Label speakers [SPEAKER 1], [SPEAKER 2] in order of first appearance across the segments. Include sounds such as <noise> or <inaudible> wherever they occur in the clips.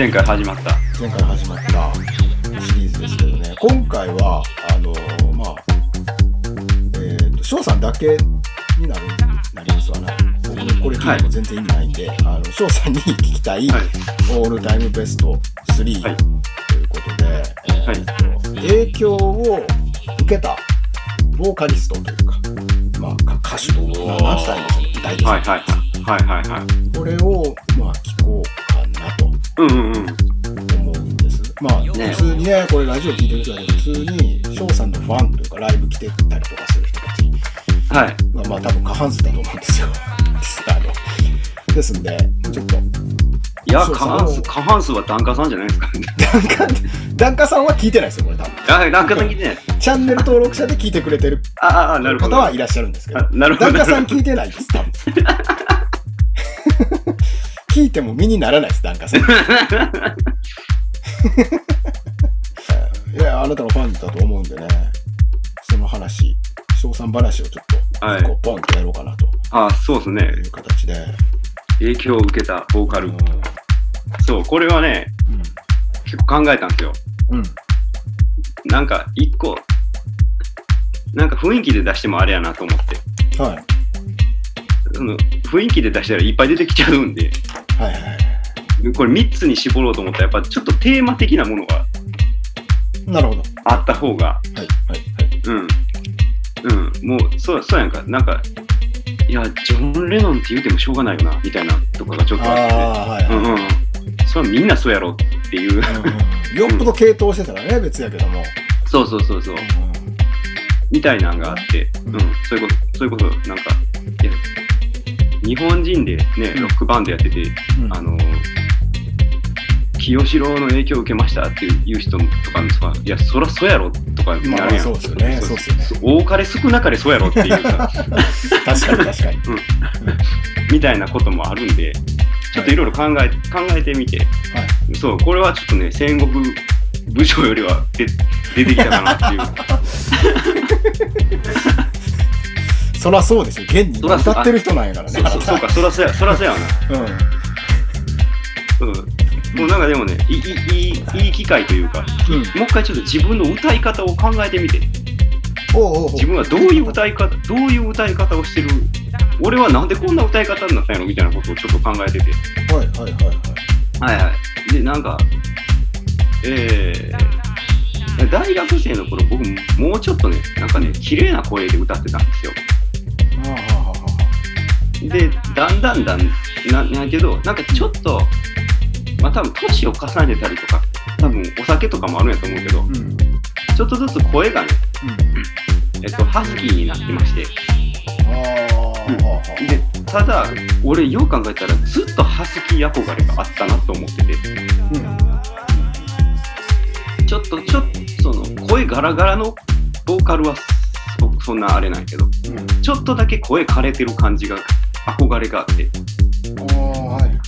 [SPEAKER 1] 前回始まった。
[SPEAKER 2] 前回始まったシリーズですけどね、今回は、あのまあ、えっ、と、翔さんだけになる、なりますわな。僕ね、これ聞いても全然意味ないんで、あの、翔さんに聞きたい、
[SPEAKER 1] はい。
[SPEAKER 2] オールタイムベスト3、
[SPEAKER 1] はい
[SPEAKER 2] ということで、えーと影響を受けたボーカリストというか、まあ、か歌手というか、ななんつったらいいんでしょうね、歌い手さん
[SPEAKER 1] はいはいはい。はいはいはい。
[SPEAKER 2] これを、う
[SPEAKER 1] んうんうん。
[SPEAKER 2] 思うんです。まあ、
[SPEAKER 1] ね
[SPEAKER 2] 普通にね、これラジオ聞いてる人はね、普通に翔さんのファンというか、ライブ来てたりとかする人たち
[SPEAKER 1] はい。
[SPEAKER 2] が、まあ、多分過半数だと思うんですよ。リスナーの。ですんで、ちょっと、
[SPEAKER 1] いや、過半数、過半数は檀家さんじゃないですかね。
[SPEAKER 2] ダンカ、ダンカさんは聞いてないですよ、これ多分。
[SPEAKER 1] あ、<laughs> 檀家さん聞いてない。
[SPEAKER 2] チャンネル登録者で聞いてくれてる。方はいらっしゃるんですけど
[SPEAKER 1] あ、なるほど。
[SPEAKER 2] ダンカさん聞いてないです、多分。聞いても身にならないです、ダンカさん。<laughs> いや、あなたのファンだと思うんでね、その話、賞賛話をちょっと、
[SPEAKER 1] はい
[SPEAKER 2] こうポンとやろうかなと
[SPEAKER 1] あそうですね
[SPEAKER 2] い。う形で。
[SPEAKER 1] 影響を受けたボーカル
[SPEAKER 2] うん。。
[SPEAKER 1] そう、これはね、結構考えたんですよ。
[SPEAKER 2] うん。
[SPEAKER 1] なんか、一個、なんか雰囲気で出してもあれやなと思って。
[SPEAKER 2] はい。
[SPEAKER 1] その雰囲気で出したらいっぱい出てきちゃうんで、
[SPEAKER 2] はいはいはい。
[SPEAKER 1] これ3つに絞ろうと思ったら、やっぱちょっとテーマ的なものが
[SPEAKER 2] なるほど。
[SPEAKER 1] あった方が、
[SPEAKER 2] はいはいはい。
[SPEAKER 1] うん。うん。もう、そう、そうやんか。なんか、いや、ジョン・レノンって言うてもしょうがないよな、みたいなとかがちょっ
[SPEAKER 2] あ
[SPEAKER 1] とあって。
[SPEAKER 2] あ、はいはい。
[SPEAKER 1] うんうん。それはみんなそうやろっていう。
[SPEAKER 2] うんうんよっぽど傾倒してたらね、別やけども。
[SPEAKER 1] そうそうそうそう。みたいなのがあって、うん。そういうこと、そういうこと、なんか、いや、日本人でね、ロックバンドやってて、
[SPEAKER 2] うん
[SPEAKER 1] あの、清志郎の影響を受けましたっていう人とかもさ、いや、そらそうやろとか
[SPEAKER 2] まあ
[SPEAKER 1] なるやん。
[SPEAKER 2] そうですよねそうですよね
[SPEAKER 1] 多かれ少なかれそうやろっていうさ、<laughs>
[SPEAKER 2] 確かに確かに。
[SPEAKER 1] みたいなこともあるんで、ちょっといろいろ考え、考えてみて、
[SPEAKER 2] はい。
[SPEAKER 1] そう、これはちょっとね、戦国武将よりは出出てきたかなっていう。<laughs>
[SPEAKER 2] そらそうですよ。現に歌ってる人なんやからね。
[SPEAKER 1] そうそうそうか、そらそうや、そらそうやわな。
[SPEAKER 2] うん。
[SPEAKER 1] うん。もうなんかでもね、いいいいいい機会というか、
[SPEAKER 2] うん。
[SPEAKER 1] もう一回ちょっと自分の歌い方を考えてみて、
[SPEAKER 2] おうおうおう
[SPEAKER 1] 自分はどういう歌い方、どういう歌い方をしてる、俺はなんでこんな歌い方になったんやろみたいなことをちょっと考えてて。
[SPEAKER 2] はいはいはいはい。
[SPEAKER 1] はいはい。で、なんか、えー、大学生の頃、僕、もうちょっとね、なんかね、綺麗な声で歌ってたんですよ。で、だんだんだん、ななんやけど、なんかちょっと、まあ多分、年を重ねたりとか、多分、お酒とかもあるんやと思うけど、
[SPEAKER 2] うん。うん。
[SPEAKER 1] ちょっとずつ声がね、えっと、ハスキーになってまして、
[SPEAKER 2] ああ、はあはあ。
[SPEAKER 1] で、ただ、俺、よう考えたら、ずっとハスキー憧れがあったなと思ってて、ちょっと、ちょっと、その、声ガラガラのボーカルは、そそんなあれないけど、
[SPEAKER 2] うん。うん。
[SPEAKER 1] ちょっとだけ声枯れてる感じが、憧れがあって、
[SPEAKER 2] ああ、はいはいはいはい。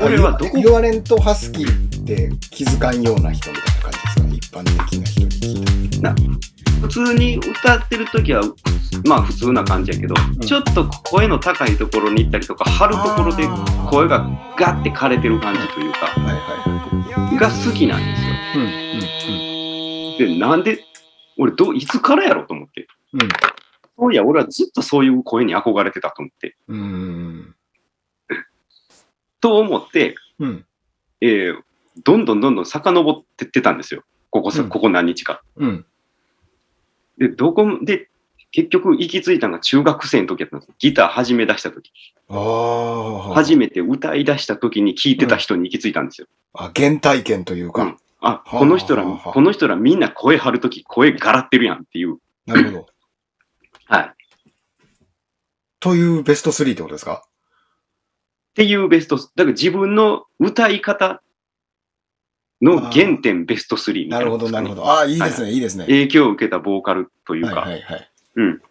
[SPEAKER 1] 俺はどこ？
[SPEAKER 2] あ言言われんとハスキーって気づかんような人みたいな感じですか？一般的な人に聞いた。
[SPEAKER 1] 普通に歌ってる時は、まあ普通な感じやけど、
[SPEAKER 2] ん
[SPEAKER 1] ちょっと声の高いところに行ったりとか、張るところで声がガッて枯れてる感じというか、
[SPEAKER 2] はいはいはい。
[SPEAKER 1] が好きなんですよ。
[SPEAKER 2] うんうん
[SPEAKER 1] で、なんで、俺どう、いつからやろうと思って。
[SPEAKER 2] うん。
[SPEAKER 1] そういや、俺はずっとそういう声に憧れてたと思って。
[SPEAKER 2] うん。うん。
[SPEAKER 1] と思って、
[SPEAKER 2] うん。
[SPEAKER 1] えーどんどんどんどん遡ってってたんですよ。ここさ、
[SPEAKER 2] うん
[SPEAKER 1] ここ何日か。
[SPEAKER 2] うん。
[SPEAKER 1] で、どこもで、結局行き着いたのが中学生の時やったんです。ギター始め出した時。
[SPEAKER 2] ああ。
[SPEAKER 1] 初めて歌い出した時に聴いてた人に行き着いたんですよ。
[SPEAKER 2] あ、原体験というか
[SPEAKER 1] うん。あ、この人らこの人らみんな声張る時声ガラってるやんっていう。
[SPEAKER 2] なるほど。
[SPEAKER 1] はい。
[SPEAKER 2] というベスト3ってことですか？
[SPEAKER 1] っていうベスト、だから自分の歌い方の原点ベスト3みた
[SPEAKER 2] ないるほど、
[SPEAKER 1] な
[SPEAKER 2] るほど。ああ、いいですね、いいですね。
[SPEAKER 1] 影響を受けたボーカルというか、
[SPEAKER 2] はいはいはい。
[SPEAKER 1] うん。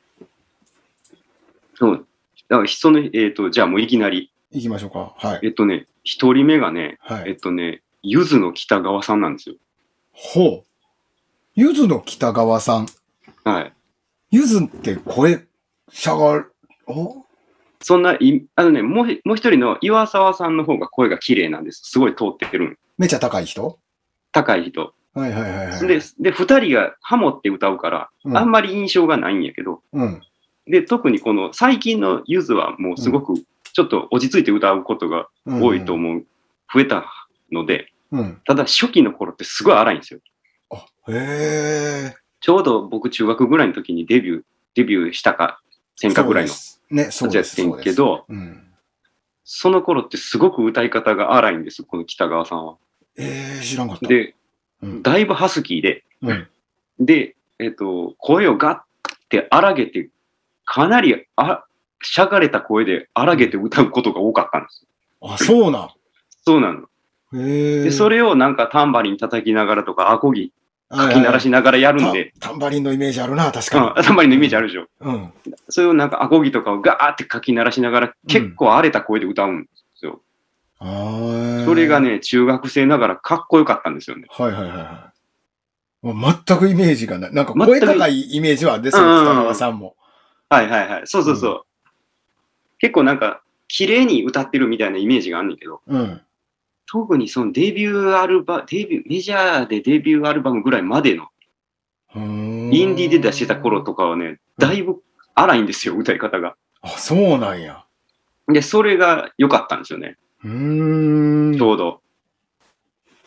[SPEAKER 1] そう。だから、その、えっ、と、じゃあもういきなり、
[SPEAKER 2] 行きましょうか。はい。
[SPEAKER 1] えっとね、一人目がね、えっ
[SPEAKER 2] はい。
[SPEAKER 1] とね、ゆずの北川さんなんですよ。
[SPEAKER 2] ほう。ゆずの北川さん。
[SPEAKER 1] はい。
[SPEAKER 2] ゆずって声、しゃがる、お？
[SPEAKER 1] そんない、あのね、もうもう一人の岩沢さんの方が声が綺麗なんです。すごい通ってるん。
[SPEAKER 2] めっちゃ高い人？
[SPEAKER 1] 高い人。
[SPEAKER 2] はいはいはいはい。
[SPEAKER 1] で、で、二人がハモって歌うから、
[SPEAKER 2] うん
[SPEAKER 1] あんまり印象がないんやけど、
[SPEAKER 2] うん。
[SPEAKER 1] で、特にこの最近のゆずはもうすごくちょっと落ち着いて歌うことが
[SPEAKER 2] うん
[SPEAKER 1] 多いと思う、増えたので、
[SPEAKER 2] うん。
[SPEAKER 1] ただ初期の頃ってすごい荒いんですよ。
[SPEAKER 2] あ、へえ。
[SPEAKER 1] ちょうど僕中学ぐらいの時にデビュー、デビューしたか、せんかぐらいの
[SPEAKER 2] そうですね、そうです。
[SPEAKER 1] やってんけど、
[SPEAKER 2] そうん。
[SPEAKER 1] その頃ってすごく歌い方が荒いんです、この北川さんは。
[SPEAKER 2] ええ知らんかった。
[SPEAKER 1] で、
[SPEAKER 2] うん、
[SPEAKER 1] だいぶハスキーで、
[SPEAKER 2] うん。
[SPEAKER 1] で、えっ、と、声をガッて荒げて、かなりあしゃがれた声で荒げて歌うことが多かったんです。
[SPEAKER 2] あ、そうなん。
[SPEAKER 1] そうなの。
[SPEAKER 2] へえ。
[SPEAKER 1] で、それをなんかタンバリン叩きながらとか、アコギかき鳴らしながらやるんで、
[SPEAKER 2] タタンバリンのイメージあるな、確
[SPEAKER 1] うん
[SPEAKER 2] か
[SPEAKER 1] タンバリンのイメージあるでしょ。
[SPEAKER 2] に。うん。
[SPEAKER 1] それをなんかアコギとかをガーってかき鳴らしながら、結構荒れた声で歌うんですよ。
[SPEAKER 2] あー
[SPEAKER 1] それが。ね、中学生ながらかっこよかったんですよね。
[SPEAKER 2] はいはいはいはい。もう全くイメージがない。なんか
[SPEAKER 1] 全く
[SPEAKER 2] 声高いイメージはですよ、北川さんも。
[SPEAKER 1] はいはいはい。そうそうそう。結構なんか、綺麗に歌ってるみたいなイメージがあんねんけど、
[SPEAKER 2] うん。
[SPEAKER 1] 特にそのデビューアルバ、デビュー、メジャーでデビューアルバムぐらいまでの、
[SPEAKER 2] イン
[SPEAKER 1] ディーで出してた頃とかはね、だいぶ荒いんですよ、歌い方が。
[SPEAKER 2] あ、そうなんや。
[SPEAKER 1] で、それが良かったんですよね。
[SPEAKER 2] うーん
[SPEAKER 1] ち。ょうど、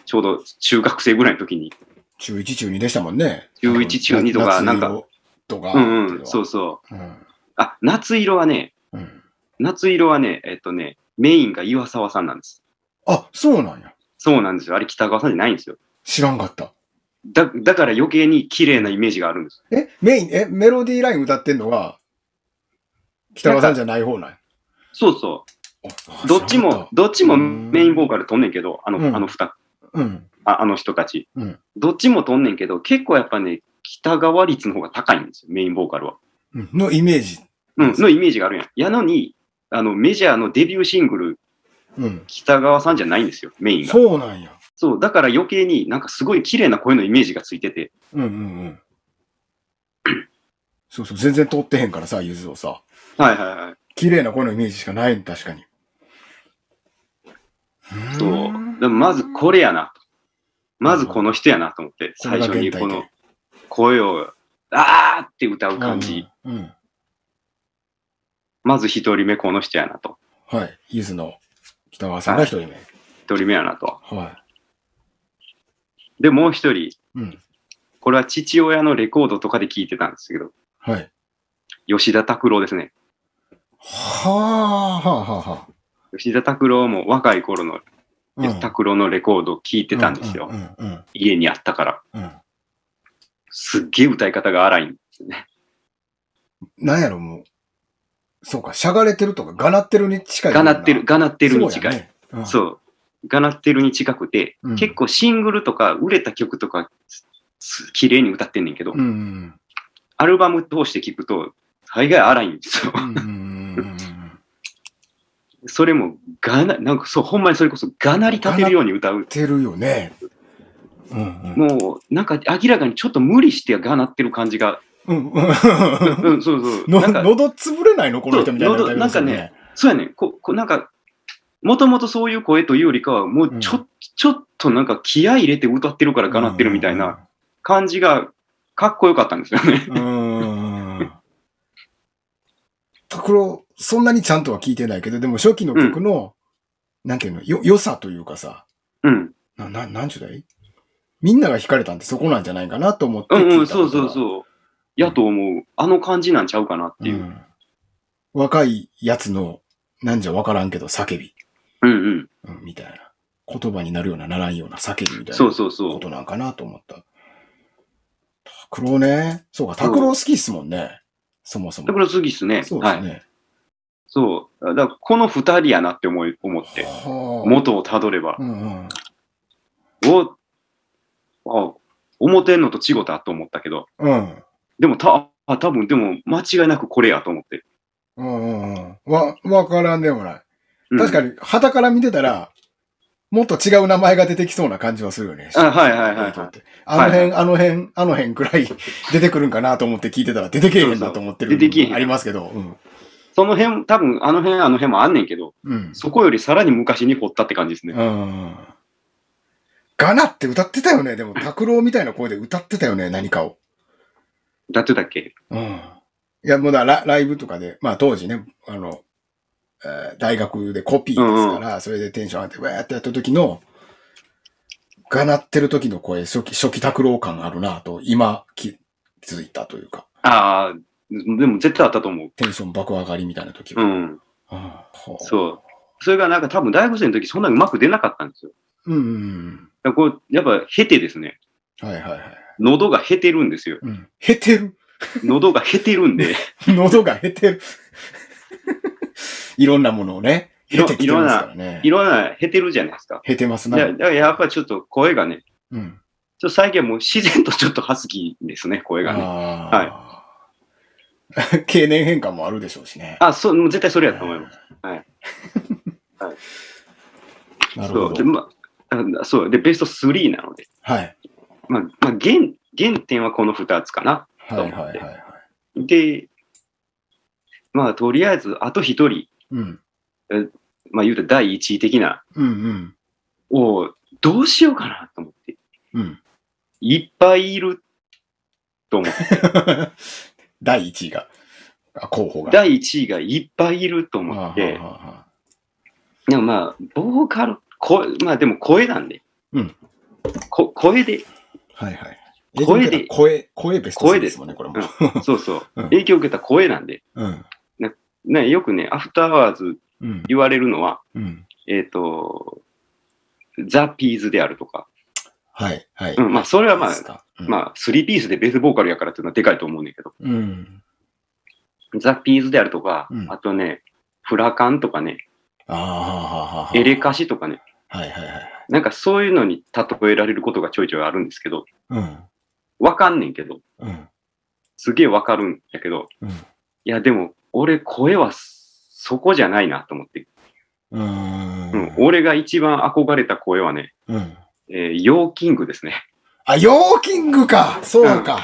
[SPEAKER 1] ちょうど中学生ぐらいの時に。
[SPEAKER 2] 中1、中2でしたもんね。
[SPEAKER 1] 中1中2とかなんか
[SPEAKER 2] とか。
[SPEAKER 1] うんうん、そうそう。
[SPEAKER 2] うん。
[SPEAKER 1] あ、夏色はね、
[SPEAKER 2] うん。
[SPEAKER 1] 夏色はね、えっとね、メインが岩沢さんなんです。
[SPEAKER 2] あ、そうなんや。
[SPEAKER 1] そうなんですよ。あれ北川さんじゃないんですよ。
[SPEAKER 2] 知らんかった。
[SPEAKER 1] だ、だから余計に綺麗なイメージがあるんです。
[SPEAKER 2] え、メイン、え、メロディーライン歌ってんのが、北川さんじゃない方なんや。
[SPEAKER 1] そうそ
[SPEAKER 2] あ
[SPEAKER 1] う。どっちも、どっちも
[SPEAKER 2] うん
[SPEAKER 1] メインボーカルとんねんけど、あの、
[SPEAKER 2] うん
[SPEAKER 1] あの二、
[SPEAKER 2] うん。
[SPEAKER 1] ああの人たち。
[SPEAKER 2] うん
[SPEAKER 1] どっちもとんねんけど、結構やっぱね、北川率の方が高いんですよ、メインボーカルは。
[SPEAKER 2] うんのイメージ。
[SPEAKER 1] うん、のイメージがあるやん。やのに、あの、メジャーのデビューシングル、
[SPEAKER 2] うん。
[SPEAKER 1] 北川さんじゃないんですよ、メインが。
[SPEAKER 2] そうなんや。
[SPEAKER 1] そう、だから余計になんかすごい綺麗な声のイメージがついてて。
[SPEAKER 2] うんうんうん。<clears throat> そうそう、全然通ってへんからさ、ゆずをさ。
[SPEAKER 1] はいはいはい。
[SPEAKER 2] 綺麗な声のイメージしかないん確かに。
[SPEAKER 1] そう。でもまずこれやなと。まずこの人やなと思って、最初にこの声を、あーって歌う感じ。
[SPEAKER 2] うん。うん。
[SPEAKER 1] まず一人目この人やなと。
[SPEAKER 2] はい。ゆずの北川さんが一人目。
[SPEAKER 1] 一人目やなと。
[SPEAKER 2] は
[SPEAKER 1] で、もう一人、
[SPEAKER 2] い。うん。
[SPEAKER 1] これは父親のレコードとかで聞いてたんですけど、
[SPEAKER 2] はい。
[SPEAKER 1] 吉田拓郎ですね。
[SPEAKER 2] はあ、はあ、はあ、はあ。
[SPEAKER 1] 吉田拓郎も若い頃の
[SPEAKER 2] うん
[SPEAKER 1] 拓郎のレコードを聞いてたんですよ。
[SPEAKER 2] うんうんうん
[SPEAKER 1] 家にあったから。
[SPEAKER 2] うん。
[SPEAKER 1] すっげえ歌い方が荒いんですよね。
[SPEAKER 2] なんやろ、もう。そうか、しゃがれてるとか、がなってるに近い。
[SPEAKER 1] がなってる、がなってるに近い。
[SPEAKER 2] そうやねうん
[SPEAKER 1] そう。がなってるに近くて、
[SPEAKER 2] うん
[SPEAKER 1] 結構シングルとか売れた曲とか、す綺麗に歌ってんねんけど、
[SPEAKER 2] うんうん
[SPEAKER 1] アルバム通して聞くと、大概荒いんですよ。それも、がな、なんかそう、ほんまにそれこそ、がなり立てるように歌う。
[SPEAKER 2] てるよね。うんうん。
[SPEAKER 1] もう、なんか明らかにちょっと無理してがなってる感じが、
[SPEAKER 2] うんうん
[SPEAKER 1] うん、そうそう。
[SPEAKER 2] の
[SPEAKER 1] なんか、
[SPEAKER 2] 喉潰れないのこの人みたいな
[SPEAKER 1] そう
[SPEAKER 2] 歌い方ですよ
[SPEAKER 1] 喉なんそうやねん。こ、こなんか、もともとそういう声というよりかは、もうちょ、
[SPEAKER 2] うん
[SPEAKER 1] ちょっとなんか気合い入れて歌ってるからがなってるみたいな感じが、かっこよかったんですよね。
[SPEAKER 2] うん。うんうん。拓郎、そんなにちゃんとは聞いてないけど、でも初期の曲の、なんていうの、よ、良さというかさ、
[SPEAKER 1] うん。
[SPEAKER 2] な、な、なんちゅうだい？みんなが惹かれたんってそこなんじゃないかなと思って
[SPEAKER 1] うんそうそう
[SPEAKER 2] う。
[SPEAKER 1] そう。やと思う。あの感じなんちゃうかなっていう。
[SPEAKER 2] ん若いやつの、なんじゃわからんけど、叫び、
[SPEAKER 1] うんうん。
[SPEAKER 2] うん、みたいな。言葉になるような、ならんような叫びみたいな。
[SPEAKER 1] そうそうそ
[SPEAKER 2] ことなんかなと思った。拓郎ね。そうか、拓郎好きっすもんね。そもそ
[SPEAKER 1] う。
[SPEAKER 2] も。
[SPEAKER 1] だから次っすね。はい。
[SPEAKER 2] そうですね。
[SPEAKER 1] そう。だからこの二人やなって思い、思って。
[SPEAKER 2] はあ。
[SPEAKER 1] 元をたどれば。
[SPEAKER 2] うんうん。
[SPEAKER 1] お、あ、思ってんのと違ったと思ったけど。
[SPEAKER 2] うん。
[SPEAKER 1] でもた、あ、多分でも間違いなくこれやと思って。
[SPEAKER 2] うんうんうん。わ、わからんでもない。
[SPEAKER 1] うん
[SPEAKER 2] 確かに、旗から見てたら、もっと違う名前が出てきそうな感じはするよね。
[SPEAKER 1] あはいはいはいはい
[SPEAKER 2] あの辺、あの辺、あの辺くらい <laughs> 出てくるんかなと思って聞いてたら出てけえへんなと思ってる
[SPEAKER 1] そうそう出てけえへん
[SPEAKER 2] ありますけど。うん。
[SPEAKER 1] その辺、多分あの辺、あの辺もあんねんけど、
[SPEAKER 2] うん。
[SPEAKER 1] そこよりさらに昔に掘ったって感じですね。
[SPEAKER 2] うん。ガナって歌ってたよね。でも、拓郎みたいな声で歌ってたよね、何かを。
[SPEAKER 1] だってだっけ？
[SPEAKER 2] うん。いや、もうだラライブとかで、まあ当時ね、あの、えー大学でコピーですから、それでテンション上がって、わーってやった時の、がなってる時の声、初期、初期拓郎感あるなと、今気気づいたというか、
[SPEAKER 1] ああ、でも絶対あったと思う。
[SPEAKER 2] テンション爆上がりみたいな時は。
[SPEAKER 1] うん。
[SPEAKER 2] うんほう
[SPEAKER 1] そう。それがなんか多分大学生の時そんなうまく出なかったんですよ。
[SPEAKER 2] うんうん
[SPEAKER 1] こう、やっぱ、へてですね。
[SPEAKER 2] はいはいはい。
[SPEAKER 1] 喉がへてるんですよ。
[SPEAKER 2] うん。へてる？
[SPEAKER 1] 喉がへてるんで、<laughs>
[SPEAKER 2] 喉がへてる。<laughs> いろんなものをね、
[SPEAKER 1] いろ
[SPEAKER 2] へてきてますからね。
[SPEAKER 1] いろんなへてるじゃないですか。
[SPEAKER 2] へてますな。
[SPEAKER 1] だだからやっぱりちょっと声がね、
[SPEAKER 2] うん。
[SPEAKER 1] ちょっと最近はもう自然とちょっとハスキーですね、声がね。
[SPEAKER 2] ああ。い。<laughs> 経年変化もあるでしょうしね。
[SPEAKER 1] あ、そう、もう絶対それやと思います。そう。
[SPEAKER 2] なるほど
[SPEAKER 1] で、。まあ、そう。で、ベスト3なので。
[SPEAKER 2] はい。
[SPEAKER 1] まあ、まあ、原、原点はこの2つかな。
[SPEAKER 2] はいはいはいはい。
[SPEAKER 1] で、まあ、とりあえず、あと1人、
[SPEAKER 2] うん。
[SPEAKER 1] まあ、言うと第一位的な、
[SPEAKER 2] うんうん。
[SPEAKER 1] を、どうしようかなと思って。
[SPEAKER 2] うん。
[SPEAKER 1] いっぱいいると思って。<laughs>
[SPEAKER 2] 第一位が。あ候補が。
[SPEAKER 1] 第1位がいっぱいいると思
[SPEAKER 2] はあ
[SPEAKER 1] って、
[SPEAKER 2] はあはあ
[SPEAKER 1] でもまあ、ボーカル、声、まあでも声なんで。
[SPEAKER 2] うん
[SPEAKER 1] こ声で、
[SPEAKER 2] はいはい。
[SPEAKER 1] 声で
[SPEAKER 2] 声、声ベスト3ですもんね、これも。
[SPEAKER 1] そうそう、<laughs>
[SPEAKER 2] うん
[SPEAKER 1] 影響を受けた声なんで。
[SPEAKER 2] うん。
[SPEAKER 1] ね、よくね、アフターアワーズ
[SPEAKER 2] うん。
[SPEAKER 1] 言われるのは、
[SPEAKER 2] うん。
[SPEAKER 1] えっ、と、ザ・ピーズであるとか、
[SPEAKER 2] はいはい。
[SPEAKER 1] うんまあそれはまあまあ、スリーピースでベースボーカルやからっていうのはでかいと思うねんだけど、
[SPEAKER 2] うん。
[SPEAKER 1] ザ・ピーズであるとか、
[SPEAKER 2] うん
[SPEAKER 1] あとね、フラカンとかね、
[SPEAKER 2] ああ。
[SPEAKER 1] エレカシとかね、
[SPEAKER 2] はいはいはい。
[SPEAKER 1] なんかそういうのに例えられることがちょいちょいあるんですけど、
[SPEAKER 2] うん。
[SPEAKER 1] わかんねんけど、
[SPEAKER 2] うん。
[SPEAKER 1] すげえわかるんやけど、
[SPEAKER 2] うん。
[SPEAKER 1] いやでも、俺声はそこじゃないなと思って、
[SPEAKER 2] うーん。
[SPEAKER 1] うん俺が一番憧れた声はね、
[SPEAKER 2] うん。
[SPEAKER 1] えーヨーキングですね。
[SPEAKER 2] あ、ヨーキングかそうか。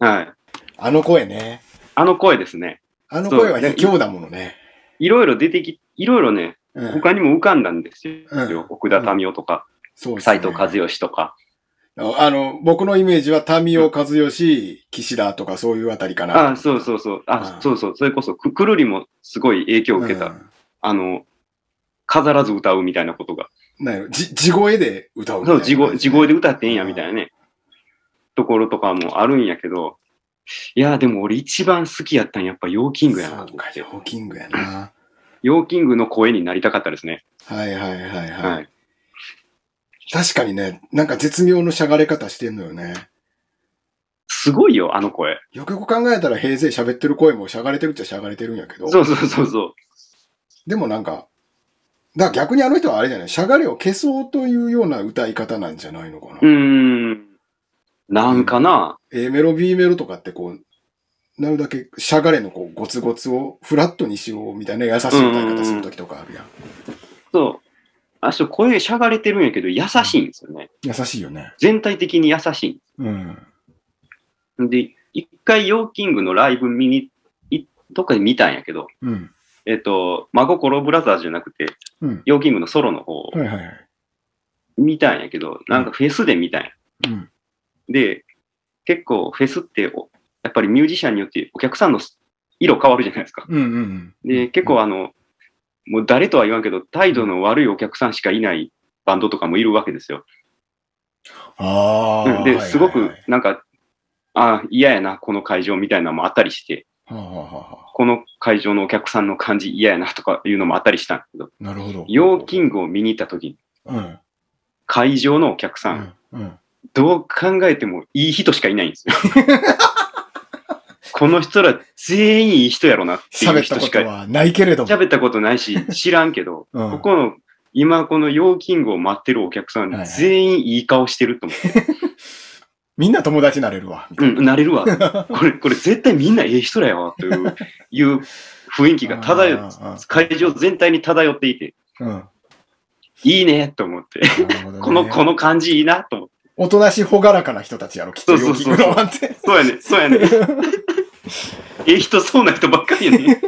[SPEAKER 1] はい。
[SPEAKER 2] あの声ね。
[SPEAKER 1] あの声ですね。
[SPEAKER 2] あの声は卑怯だものね。
[SPEAKER 1] いろいろ出てき、いろいろね、
[SPEAKER 2] うん。
[SPEAKER 1] 他にも浮かんだんですよ。
[SPEAKER 2] うん
[SPEAKER 1] 奥田民生とか、
[SPEAKER 2] そうですね
[SPEAKER 1] 斎藤和義とか。
[SPEAKER 2] あの、僕のイメージは、民生和義、岸田とかそういうあたりかな。
[SPEAKER 1] ああ、そうそうそう。あ
[SPEAKER 2] うん
[SPEAKER 1] そうそう。それこそ、くくるりもすごい影響を受けた。
[SPEAKER 2] うん
[SPEAKER 1] あの、飾らず歌うみたいなことが。
[SPEAKER 2] なんやろじ地声で歌うみた
[SPEAKER 1] そ、
[SPEAKER 2] いうな
[SPEAKER 1] 地声、地声で歌ってんや、
[SPEAKER 2] うん
[SPEAKER 1] みたいなね。ところとかもあるんやけど、いや、でも俺一番好きやったんやっぱヨーキングやなと
[SPEAKER 2] そうか、ヨ。ーキングやな。
[SPEAKER 1] ヨーキングの声になりたかったですね。
[SPEAKER 2] はいはいはいはい。
[SPEAKER 1] はい。
[SPEAKER 2] 確かにね、なんか絶妙のしゃがれ方してんのよね。
[SPEAKER 1] すごいよ、あの声。
[SPEAKER 2] よくよく考えたら平生喋ってる声もしゃがれてるっちゃしゃがれてるんやけど。
[SPEAKER 1] そうそうそうそう。
[SPEAKER 2] でもなんか、だから逆にあの人はあれじゃない、しゃがれを消そうというような歌い方なんじゃないのかな？
[SPEAKER 1] うーん。なんかな、
[SPEAKER 2] A メロ、B メロとかってこう、なるだけしゃがれのこうゴツゴツをフラットにしようみたいな優しい歌い方するときとかあるやん。
[SPEAKER 1] そう。あの人声しゃがれてるんやけど、優しいんですよね。
[SPEAKER 2] 優しいよね。
[SPEAKER 1] 全体的に優し
[SPEAKER 2] うん。
[SPEAKER 1] いん。で、一回ヨーキングのライブ見に、いどっかで見たんやけど、
[SPEAKER 2] うん。
[SPEAKER 1] えっと、真心ブラザーズじゃなくて、
[SPEAKER 2] うん。
[SPEAKER 1] ヨーキングのソロの方を
[SPEAKER 2] はいはいはい。
[SPEAKER 1] 見たんやけど、なんかフェスで見たんや。
[SPEAKER 2] うん。
[SPEAKER 1] で、結構フェスってお、やっぱりミュージシャンによってお客さんの色変わるじゃないですか。
[SPEAKER 2] うんうんうん。
[SPEAKER 1] で、結構あの、もう誰とは言わんけど、態度の悪いお客さんしかいないバンドとかもいるわけですよ。
[SPEAKER 2] ああ。
[SPEAKER 1] うんで、すごくなんか、ああ、嫌やな、この会場みたいなのもあったりして、
[SPEAKER 2] はあはあ
[SPEAKER 1] この会場のお客さんの感じ嫌やなとかいうのもあったりしたんだけど、
[SPEAKER 2] なるほど。
[SPEAKER 1] ヨーキングを見に行った時に、
[SPEAKER 2] うん。
[SPEAKER 1] 会場のお客さ、
[SPEAKER 2] うんん。うん。
[SPEAKER 1] どう考えてもいい人しかいないんですよ。<laughs> この人ら全員いい人やろなっていう
[SPEAKER 2] 喋った
[SPEAKER 1] 人しか
[SPEAKER 2] ことはないけれども。
[SPEAKER 1] 喋ったことないし、知らんけど、
[SPEAKER 2] うん
[SPEAKER 1] ここの、今このヨーキングを待ってるお客さん、
[SPEAKER 2] はいはい
[SPEAKER 1] 全員いい顔してると思って。<laughs>
[SPEAKER 2] みんな友達になれるわ。
[SPEAKER 1] うん、なれるわ。これ、これ絶対みんなええ人だよ、という、いう雰囲気が漂
[SPEAKER 2] あーあー
[SPEAKER 1] 会場全体に漂っていて、
[SPEAKER 2] うん。
[SPEAKER 1] いいね、と思って。
[SPEAKER 2] ね
[SPEAKER 1] この、この感じいいな、と思って。
[SPEAKER 2] おとなしほがらかな人たちやろ、きっと、
[SPEAKER 1] そうそうそう。そうやね、そうやね。<laughs> ええ人そうな人ばっかりやね。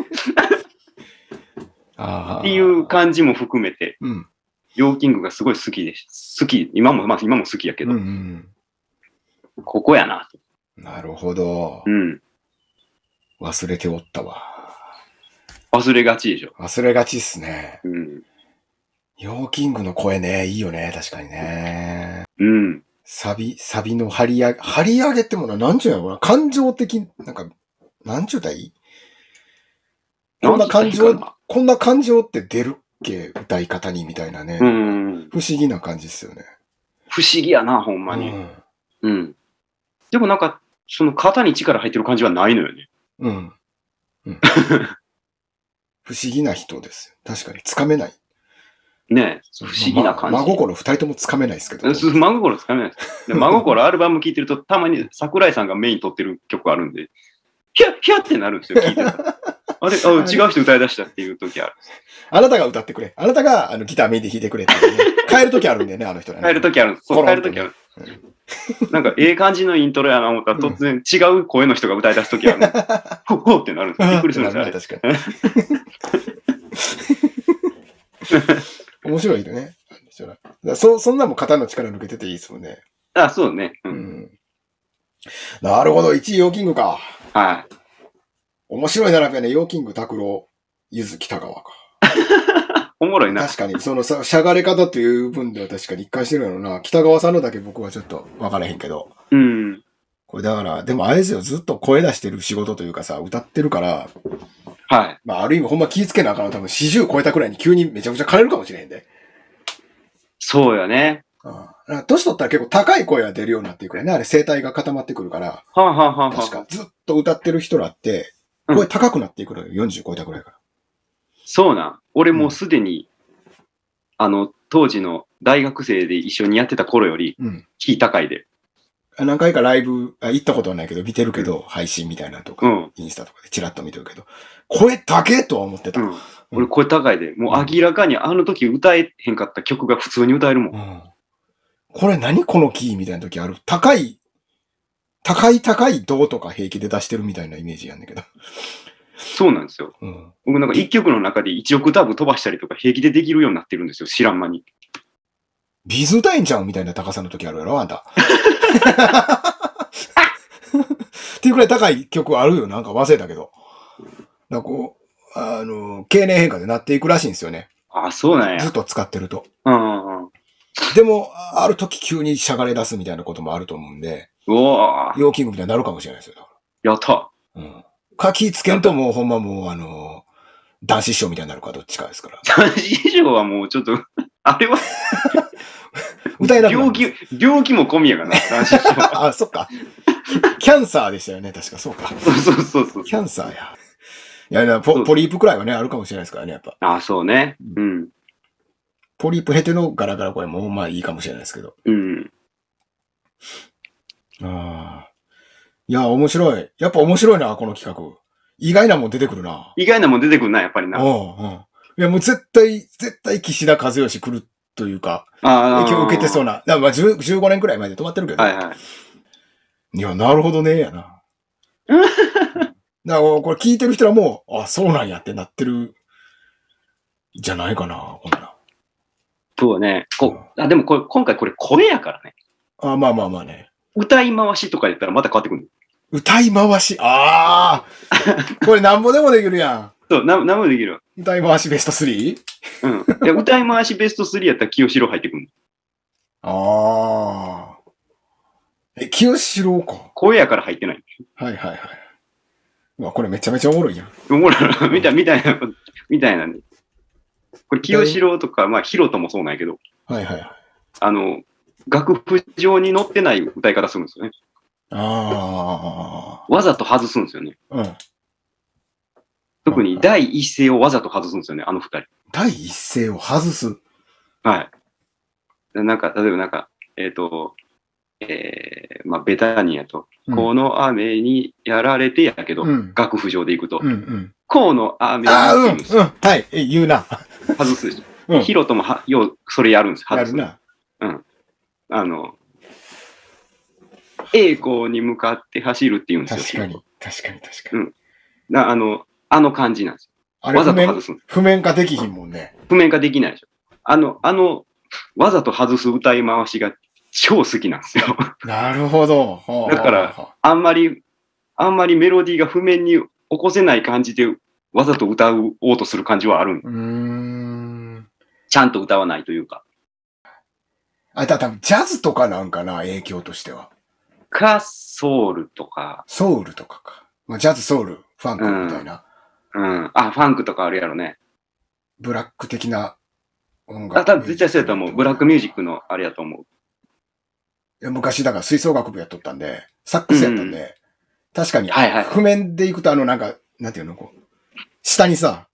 [SPEAKER 1] っていう感じも含めて、
[SPEAKER 2] うん。
[SPEAKER 1] ヨーキングがすごい好きです。好き、今も、まあ今も好きやけ
[SPEAKER 2] うん
[SPEAKER 1] ど、
[SPEAKER 2] うん。
[SPEAKER 1] ここやなと。
[SPEAKER 2] なるほど
[SPEAKER 1] う。ん。
[SPEAKER 2] 忘れておったわ。
[SPEAKER 1] 忘れがちでしょ。
[SPEAKER 2] 忘れがちっすね。
[SPEAKER 1] うん。
[SPEAKER 2] ヨーキングの声ね、いいよね、確かにね。
[SPEAKER 1] うん。
[SPEAKER 2] サビ、サビの張り上げ、張り上げってものは何ちゅうのかな感情的、なんか、なんちゅうたらいいこんな感情こんな感情って出るっけ歌い方にみたいなね。
[SPEAKER 1] なうん。
[SPEAKER 2] 不思議な感じっすよね。
[SPEAKER 1] 不思議やな、ほんまに。
[SPEAKER 2] うん。
[SPEAKER 1] うん。でもなんか、その肩に力入ってる感じはないのよね。
[SPEAKER 2] うん。うん、<laughs> 不思議な人です。確かに、つかめない。
[SPEAKER 1] ねえ不思議な感じ。
[SPEAKER 2] ま真心二人ともつかめないですけど。
[SPEAKER 1] す真心つかめないです。で真心アルバム聴いてると、たまに桜井さんがメイン取ってる曲あるんで、ヒャッヒャッってなるんですよ、聴いてたら。<laughs> あれあ違う人歌い出したっていう時ある。
[SPEAKER 2] あなたが歌ってくれ。あなたがあのギターメインで弾いてくれってね。<laughs> 帰る時あるんだよね、あの人らね。
[SPEAKER 1] 帰る時あるんです。そう、帰る時ある。なんか、ええ感じのイントロやな思ったら、突然違う声の人が歌い出す時ある。<laughs> ほっほってなるんですよ。びっくりするんですよ、あれ。
[SPEAKER 2] 確かに。面白いよね。そそんなんも肩の力抜けてていいですもんね。
[SPEAKER 1] あ、そうね。う。
[SPEAKER 2] うんん。なるほど、1位ヨーキングか。
[SPEAKER 1] はい。
[SPEAKER 2] 面白い並びはね、ヨーキング、拓郎、ゆず、北川か。<laughs>
[SPEAKER 1] おもろいな。
[SPEAKER 2] 確かに、そのさ、しゃがれ方という分では確かに一貫してるやろな。北川さんのだけ僕はちょっと分からへんけど。
[SPEAKER 1] うん。
[SPEAKER 2] これだから、でもあれですよ、ずっと声出してる仕事というかさ、歌ってるから、
[SPEAKER 1] はい。
[SPEAKER 2] まあある意味ほんま気ぃつけなあかんの多分40超えたくらいに急にめちゃくちゃ枯れるかもしれへんで。
[SPEAKER 1] そうよね。
[SPEAKER 2] うん。年取ったら結構高い声が出るようになっていくからね。あれ声帯が固まってくるから、
[SPEAKER 1] はあ、はあはあはあ、
[SPEAKER 2] 確かずっと歌ってる人らって、
[SPEAKER 1] うん
[SPEAKER 2] 声高くなっていくのよ。40超えたくらいから。
[SPEAKER 1] そうなん。俺もうすでに、あの、当時の大学生で一緒にやってた頃より、
[SPEAKER 2] うん。
[SPEAKER 1] キー高いで。
[SPEAKER 2] 何回かライブ、あ行ったことはないけど、見てるけど、配信みたいなのとか、
[SPEAKER 1] うん。
[SPEAKER 2] インスタとかでチラッと見てるけど、声高えとは思ってた。
[SPEAKER 1] うん。俺声高いで。もう明らかにあの時歌えへんかった曲が普通に歌えるもん。
[SPEAKER 2] うんこれ何このキーみたいな時ある高い、高い高い銅とか平気で出してるみたいなイメージやんだけど。
[SPEAKER 1] そうなんですよ。
[SPEAKER 2] うん。
[SPEAKER 1] 僕なんか一曲の中で1オクターブ飛ばしたりとか平気でできるようになってるんですよ。知らん間に。
[SPEAKER 2] ビズ歌えんじゃんみたいな高さの時あるやろあんた。っていうくらい高い曲あるよ。なんか忘れたけど。なんかこう、あの、経年変化でなっていくらしいんですよね。
[SPEAKER 1] あ、そうなんや。
[SPEAKER 2] ずっと使ってると。
[SPEAKER 1] うん。
[SPEAKER 2] でも、ある時急にしゃがれ出すみたいなこともあると思うんで、
[SPEAKER 1] うわー
[SPEAKER 2] ヨーキングみたいになるかもしれないですよ。だか
[SPEAKER 1] やった。
[SPEAKER 2] らうん。か気ぃつけんともうほんまもうあの、男子師匠みたいになるかどっちかですから。
[SPEAKER 1] 男子以上はもうちょっと、<laughs> あれは
[SPEAKER 2] 歌えなくなる
[SPEAKER 1] 病気、病気も込みやがな、男子以上は。<laughs>
[SPEAKER 2] あ、そっか。キャンサーでしたよね、確かそうか。
[SPEAKER 1] そうそうそうそう。
[SPEAKER 2] キャンサーや。いやいやポ、ポリープくらいはね、あるかもしれないですからね、やっぱ。
[SPEAKER 1] あ、そうね。うん。
[SPEAKER 2] ポリープ経てのガラガラ声も、まあいいかもしれないですけど。
[SPEAKER 1] うん。
[SPEAKER 2] ああ。いや、面白い。やっぱ面白いな、この企画。意外なもん出てくるな。
[SPEAKER 1] 意外なもん出てくるな、やっぱりな。
[SPEAKER 2] うん、うん。いや、もう絶対、絶対岸田和義来るというか、
[SPEAKER 1] あ
[SPEAKER 2] 影響を受けてそう
[SPEAKER 1] な。
[SPEAKER 2] な。だまあ10 15年くらい前で止まってるけど。
[SPEAKER 1] はいはい。
[SPEAKER 2] いや、なるほどね、やな。<laughs> だからこれ聞いてる人はもう、あ、そうなんやってなってる、じゃないかな、ほんなら。
[SPEAKER 1] そうね。こあでもこれ、今回これ声やからね。
[SPEAKER 2] あ、まあまあまあね。
[SPEAKER 1] 歌い回しとかやったらまた変わってくる。
[SPEAKER 2] 歌い回し、ああ <laughs> これなんぼでもできるや
[SPEAKER 1] そう、な、なんもできる。
[SPEAKER 2] 歌い回しベスト 3?
[SPEAKER 1] うん。で歌い回しベスト3やったら清志郎入ってくる。
[SPEAKER 2] ああ。え、清志郎か。
[SPEAKER 1] 声やから入ってない。
[SPEAKER 2] はいはいはい。うわ、これめちゃめちゃおもろいやん。
[SPEAKER 1] おもろいな、<laughs> みたい、みたいな、みたいなね。これ、清志郎とか、まあ、ヒロトもそうなんやけど、
[SPEAKER 2] はいはいはい。
[SPEAKER 1] あの、楽譜上に載ってない歌い方するんですよね。
[SPEAKER 2] あ
[SPEAKER 1] わざと外すんですよね。
[SPEAKER 2] あ。うん。
[SPEAKER 1] 特に第一声をわざと外すんですよね、あの二人。
[SPEAKER 2] 第一声を外す？
[SPEAKER 1] はい。でなんか、例えばなんか、えっ、と、えー、まあ、ベタにやと、
[SPEAKER 2] うん
[SPEAKER 1] この雨にやられてやけど、
[SPEAKER 2] うん。
[SPEAKER 1] 楽譜上でいくと、
[SPEAKER 2] うんうん。
[SPEAKER 1] この雨に
[SPEAKER 2] ああ、うん、うん。はい。え、言うな。
[SPEAKER 1] 外すでしょ。
[SPEAKER 2] うん。
[SPEAKER 1] ヒロトもは、よう、それやるんです。外す。
[SPEAKER 2] やるな。
[SPEAKER 1] あの、栄光に向かって走るって言うんですよ。
[SPEAKER 2] 確かに。確かに確かに。
[SPEAKER 1] うんなあの、あの感じなんですよ。
[SPEAKER 2] あれ、
[SPEAKER 1] わざと外すの。
[SPEAKER 2] 譜面化できひんもんね。
[SPEAKER 1] 譜面化できないでしょ。あの、あの、わざと外す歌い回しが超好きなんですよ。
[SPEAKER 2] なるほど。は <laughs> あ
[SPEAKER 1] だから
[SPEAKER 2] あ
[SPEAKER 1] んまり、あんまりメロディーが譜面に起こせない感じで、わざと歌おうとする感じはあるん。ちゃんと歌わないというか。
[SPEAKER 2] あ、だ、多分ジャズとかなんかな、影響としては。
[SPEAKER 1] か、ソウルとか、
[SPEAKER 2] ソウルとかか。まあ、ジャズ、ソウル、ファンクみたいな、
[SPEAKER 1] うん。あ、ファンクとかあるやろね。
[SPEAKER 2] ブラック的な音楽。
[SPEAKER 1] あ、多分絶対そうやと思う。ブラックミュージックのあれやと思う。
[SPEAKER 2] 昔だから吹奏楽部やっとったんで、サックスやったんで、確かに、
[SPEAKER 1] はいはい
[SPEAKER 2] 譜面で行くとあのなんか、なんていうの、こう、下にさ、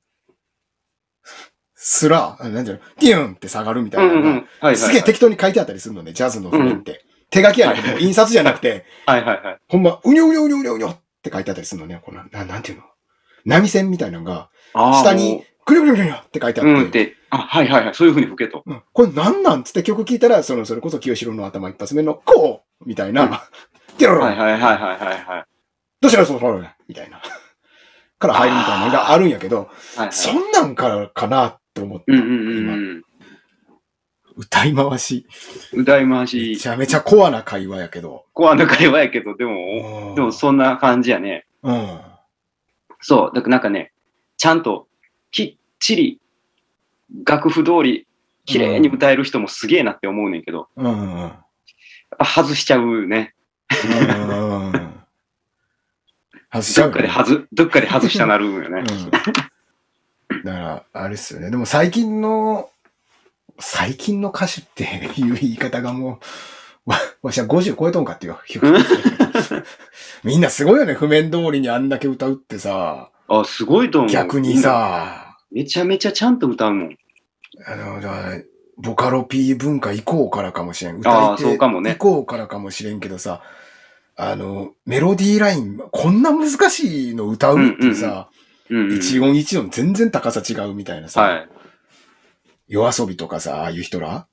[SPEAKER 2] スラー、あなんていうの、ティーンって下がるみたいなのが、
[SPEAKER 1] うんうんうん。はいはいはい。
[SPEAKER 2] すげえ適当に書いてあったりするのね、ジャズの譜面って。手書きやねんけど、印刷じゃなくて、
[SPEAKER 1] はいはいはい。
[SPEAKER 2] ほんま、うにょうにょうにょうにょうにょって書いてあったりするのね、この、ななんていうの？波線みたいなのが、
[SPEAKER 1] あー
[SPEAKER 2] 下に、くるくるくるくるって書いてあって、
[SPEAKER 1] うんって、あ、はいはいはい。そういう風に吹けと。
[SPEAKER 2] うんこれなんなんつって曲聴いたら、その、それこそ清志郎の頭一発目の、こうみたいな、
[SPEAKER 1] うん
[SPEAKER 2] ティロロ
[SPEAKER 1] はいはいはいはいはいはい。
[SPEAKER 2] どうしたらそうそうみたいな。から入るみたいなのがあるんやけど、
[SPEAKER 1] はいはい。
[SPEAKER 2] そんなんからかなと思って、
[SPEAKER 1] うんうんうんうん。
[SPEAKER 2] 歌い回し、
[SPEAKER 1] 歌い回
[SPEAKER 2] め
[SPEAKER 1] し、
[SPEAKER 2] ちゃめちゃコアな会話やけど。
[SPEAKER 1] コアの会話やけど、でも、
[SPEAKER 2] うん
[SPEAKER 1] でもそんな感じやね。
[SPEAKER 2] うん。
[SPEAKER 1] そう。だからなんかね、ちゃんときっちり楽譜通り綺麗に歌える人もすげえなって思うねんけど、
[SPEAKER 2] うんうんうん。
[SPEAKER 1] やっぱ外しちゃうね。
[SPEAKER 2] うん外しちゃうよね
[SPEAKER 1] どっかで外、どっかで外したなるんよね。
[SPEAKER 2] うんだから、あれっすよね。でも最近の、最近の歌手って <laughs> いう言い方がもう、わ、わしは50超えとんかっていう。みんなすごいよね。譜面通りにあんだけ歌うってさ、
[SPEAKER 1] あ、すごいと思う。
[SPEAKER 2] 逆に。さ、
[SPEAKER 1] めちゃめちゃちゃんと歌うもん。
[SPEAKER 2] あの、だからボカロ P 文化以降からかもしれん。
[SPEAKER 1] あ
[SPEAKER 2] 歌い
[SPEAKER 1] ーそうかもね
[SPEAKER 2] 手以降からかもしれんけどさ、あの、メロディーライン、こんな難しいの歌うってさ、
[SPEAKER 1] うん、うん。
[SPEAKER 2] 一音一音全然高さ違うみたいなさ、
[SPEAKER 1] はい。
[SPEAKER 2] 夜遊びとかさ、ああいう人ら、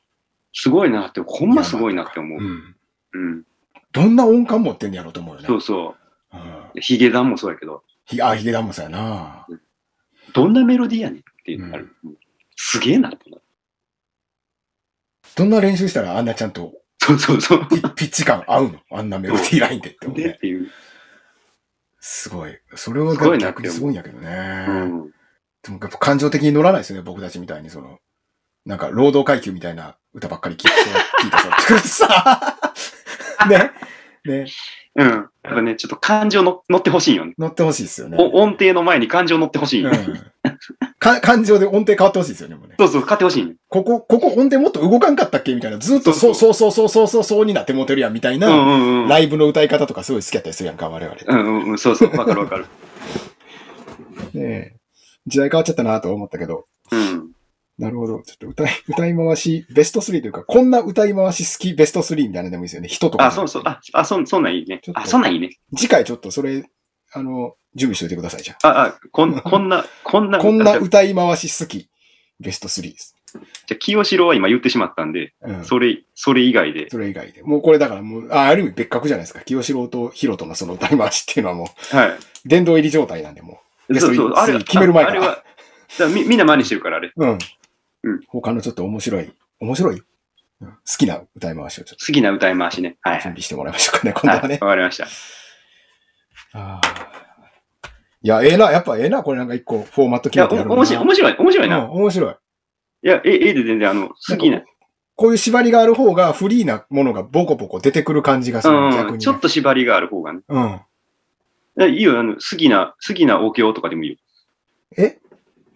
[SPEAKER 1] すごいなって、ほんますごいなって思う
[SPEAKER 2] う。ん。
[SPEAKER 1] うん。
[SPEAKER 2] どんな音感持ってんやろうと思うよね。
[SPEAKER 1] そうそ
[SPEAKER 2] うん
[SPEAKER 1] う。ヒゲダンもそうやけど、
[SPEAKER 2] ひあ、ヒゲダンもそうやな。
[SPEAKER 1] どんなメロディーやねんっていうのがある。すげえなってな。
[SPEAKER 2] どんな練習したらあんなちゃんと
[SPEAKER 1] そうそうそう。
[SPEAKER 2] ピピッチ感合うの？あんなメロディーラインってって思うね。
[SPEAKER 1] でっていう。
[SPEAKER 2] すごい。それは逆にすごいんやけどね。
[SPEAKER 1] うん。
[SPEAKER 2] でもやっぱ感情的に乗らないですよね、僕たちみたいに、その、なんか、労働階級みたいな歌ばっかり聞いて、聞いて <laughs> さ、<laughs> ね、ね、
[SPEAKER 1] うん。やっぱね、ちょっと感情の乗ってほしいよね。
[SPEAKER 2] 乗ってほしいですよね。
[SPEAKER 1] お音程の前に感情乗ってほしい、
[SPEAKER 2] うんか感情で音程変わってほしいですよね、もうね。
[SPEAKER 1] そうそう、買ってほしいね。
[SPEAKER 2] ここ、ここ音程もっと動かんかったっけみたいな、ずっとそうそうそうそうそうそうそうになってモテるやん、みたいな、
[SPEAKER 1] うんうんうん。
[SPEAKER 2] ライブの歌い方とかすごい好きやったりするやんか、我々。
[SPEAKER 1] うんうんうん、そうそう、わかるわかる。
[SPEAKER 2] ねえ時代変わっちゃったなと思ったけど、
[SPEAKER 1] うん。
[SPEAKER 2] なるほど。ちょっと歌い、<laughs> 歌い回し、ベスト3というか、こんな歌い回し好きベスト3みたいなのでもいいですよね。人とか。
[SPEAKER 1] あ、そうそう、あ、あそんそんなんいいねあ、そんなんいいね。
[SPEAKER 2] 次回ちょっとそれ、あの、準備しておいてください、じゃあ。
[SPEAKER 1] あ、あ、こん <laughs> こんな、こんな、
[SPEAKER 2] こんな
[SPEAKER 1] じゃ
[SPEAKER 2] 歌い回し好き、ベスト3です。
[SPEAKER 1] あ清志郎は今言ってしまったんで、
[SPEAKER 2] うん。そ
[SPEAKER 1] それ、それ以外で。
[SPEAKER 2] れ以外で。もうこれだからもう、あある意味別格じゃないですか。清志郎とヒロトのその歌い回しっていうのはもう、
[SPEAKER 1] はい。
[SPEAKER 2] 殿堂入り状態なんで、もベスト
[SPEAKER 1] そうそう、あれ、
[SPEAKER 2] 決める前から
[SPEAKER 1] ああれは、みみんな真似してるから、あれ。
[SPEAKER 2] う。うん。
[SPEAKER 1] うん
[SPEAKER 2] 他のちょっと面白い、面白い、うん好きな歌い回しをちょっ
[SPEAKER 1] 好きな歌い回しね。は
[SPEAKER 2] と
[SPEAKER 1] い。
[SPEAKER 2] 準備してもらいましょうかね、今度
[SPEAKER 1] は、
[SPEAKER 2] はいね。
[SPEAKER 1] わかりました。
[SPEAKER 2] あーいや、ええな、やっぱええな、これなんか一個フォーマット
[SPEAKER 1] いや、お
[SPEAKER 2] 決めてやるの
[SPEAKER 1] 面白い、面白い、面白いな。
[SPEAKER 2] うん、面白い。
[SPEAKER 1] いや、え、えで全然、あの、好きな。
[SPEAKER 2] こういう縛りがある方がフリーなものがボコボコ出てくる感じがする、
[SPEAKER 1] うん、
[SPEAKER 2] 逆に、ね。
[SPEAKER 1] ちょっと縛りがある方がね。
[SPEAKER 2] うん。
[SPEAKER 1] いいよ、あの、好きな、好きなお経とかでもいいよ。
[SPEAKER 2] え？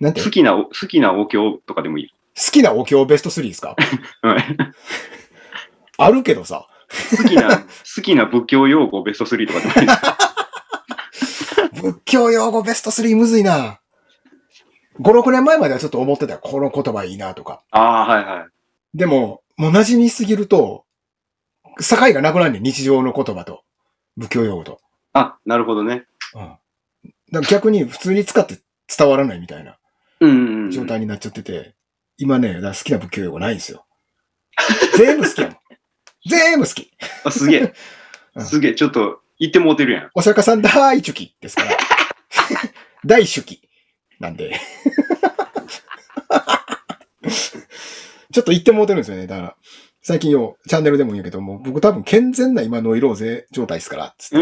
[SPEAKER 2] なんて好
[SPEAKER 1] 好きなお、好きなお経とかでもいいよ。
[SPEAKER 2] きなお経ベスト3ですか？<laughs>
[SPEAKER 1] はい
[SPEAKER 2] あるけどさ。
[SPEAKER 1] 好きな、好きな仏教用語ベスト3とかでもいい。<laughs>
[SPEAKER 2] 仏教用語ベスト3むずいな。5、6年前まではちょっと思ってたよ。この言葉いいなとか。
[SPEAKER 1] ああ、はいはい。
[SPEAKER 2] でも、もう馴染みすぎると、境がなくなるねん日常の言葉と。仏教用語と。
[SPEAKER 1] あ、なるほどね。
[SPEAKER 2] うん。だから逆に普通に使って伝わらないみたいな。状態になっちゃってて、今ね、だから好きな仏教用語ないんですよ。<laughs> 全部好きやもん。全部好き。
[SPEAKER 1] あすげえ。<laughs>
[SPEAKER 2] うん
[SPEAKER 1] すげえ。ちょっと、言ってもうてるやん。
[SPEAKER 2] お釈迦さん大主記ですから。大主記なんで。<laughs> ちょっと言ってもうてるんですよね。だから、最近よ、チャンネルでも言うけども、僕多分健全な今ノイローゼ状態ですから、つって。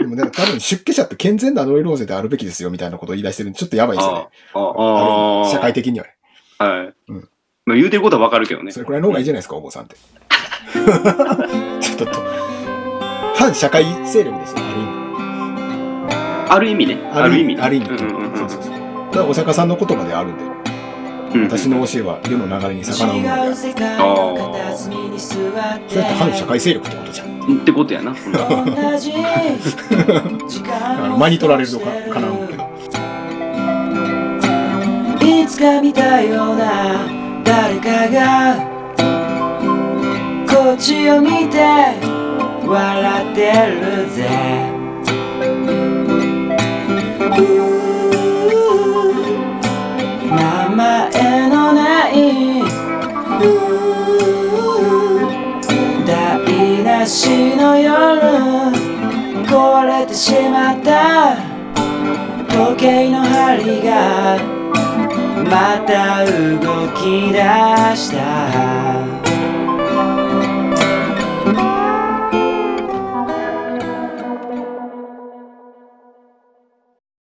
[SPEAKER 2] でもね、多分出家者って健全なノイローゼであるべきですよ、みたいなことを言い出してるんで、ちょっとやばいですよね。
[SPEAKER 1] ああ、
[SPEAKER 2] 社会的にはね。
[SPEAKER 1] はい。
[SPEAKER 2] うん
[SPEAKER 1] まあ言うてることはわかるけどね
[SPEAKER 2] そ。れくらいの方がいいじゃないですか、お坊さんって。ちょっとと、反社会勢力ですよ、ある意味。
[SPEAKER 1] ある意味ね。ある意味ね。
[SPEAKER 2] ある意味。そうそうそう。お釈迦さんの言葉であるんで、
[SPEAKER 1] うん。
[SPEAKER 2] 私の教えは世の流れに逆らうものである。それって反社会勢力ってことじゃん。
[SPEAKER 1] ってことやな。うん
[SPEAKER 2] だから間に取られるとかかなうけど。
[SPEAKER 3] いつか見たような誰かがこっちを見て笑ってるぜの夜壊れてしまった。時計の針がまた動き出した。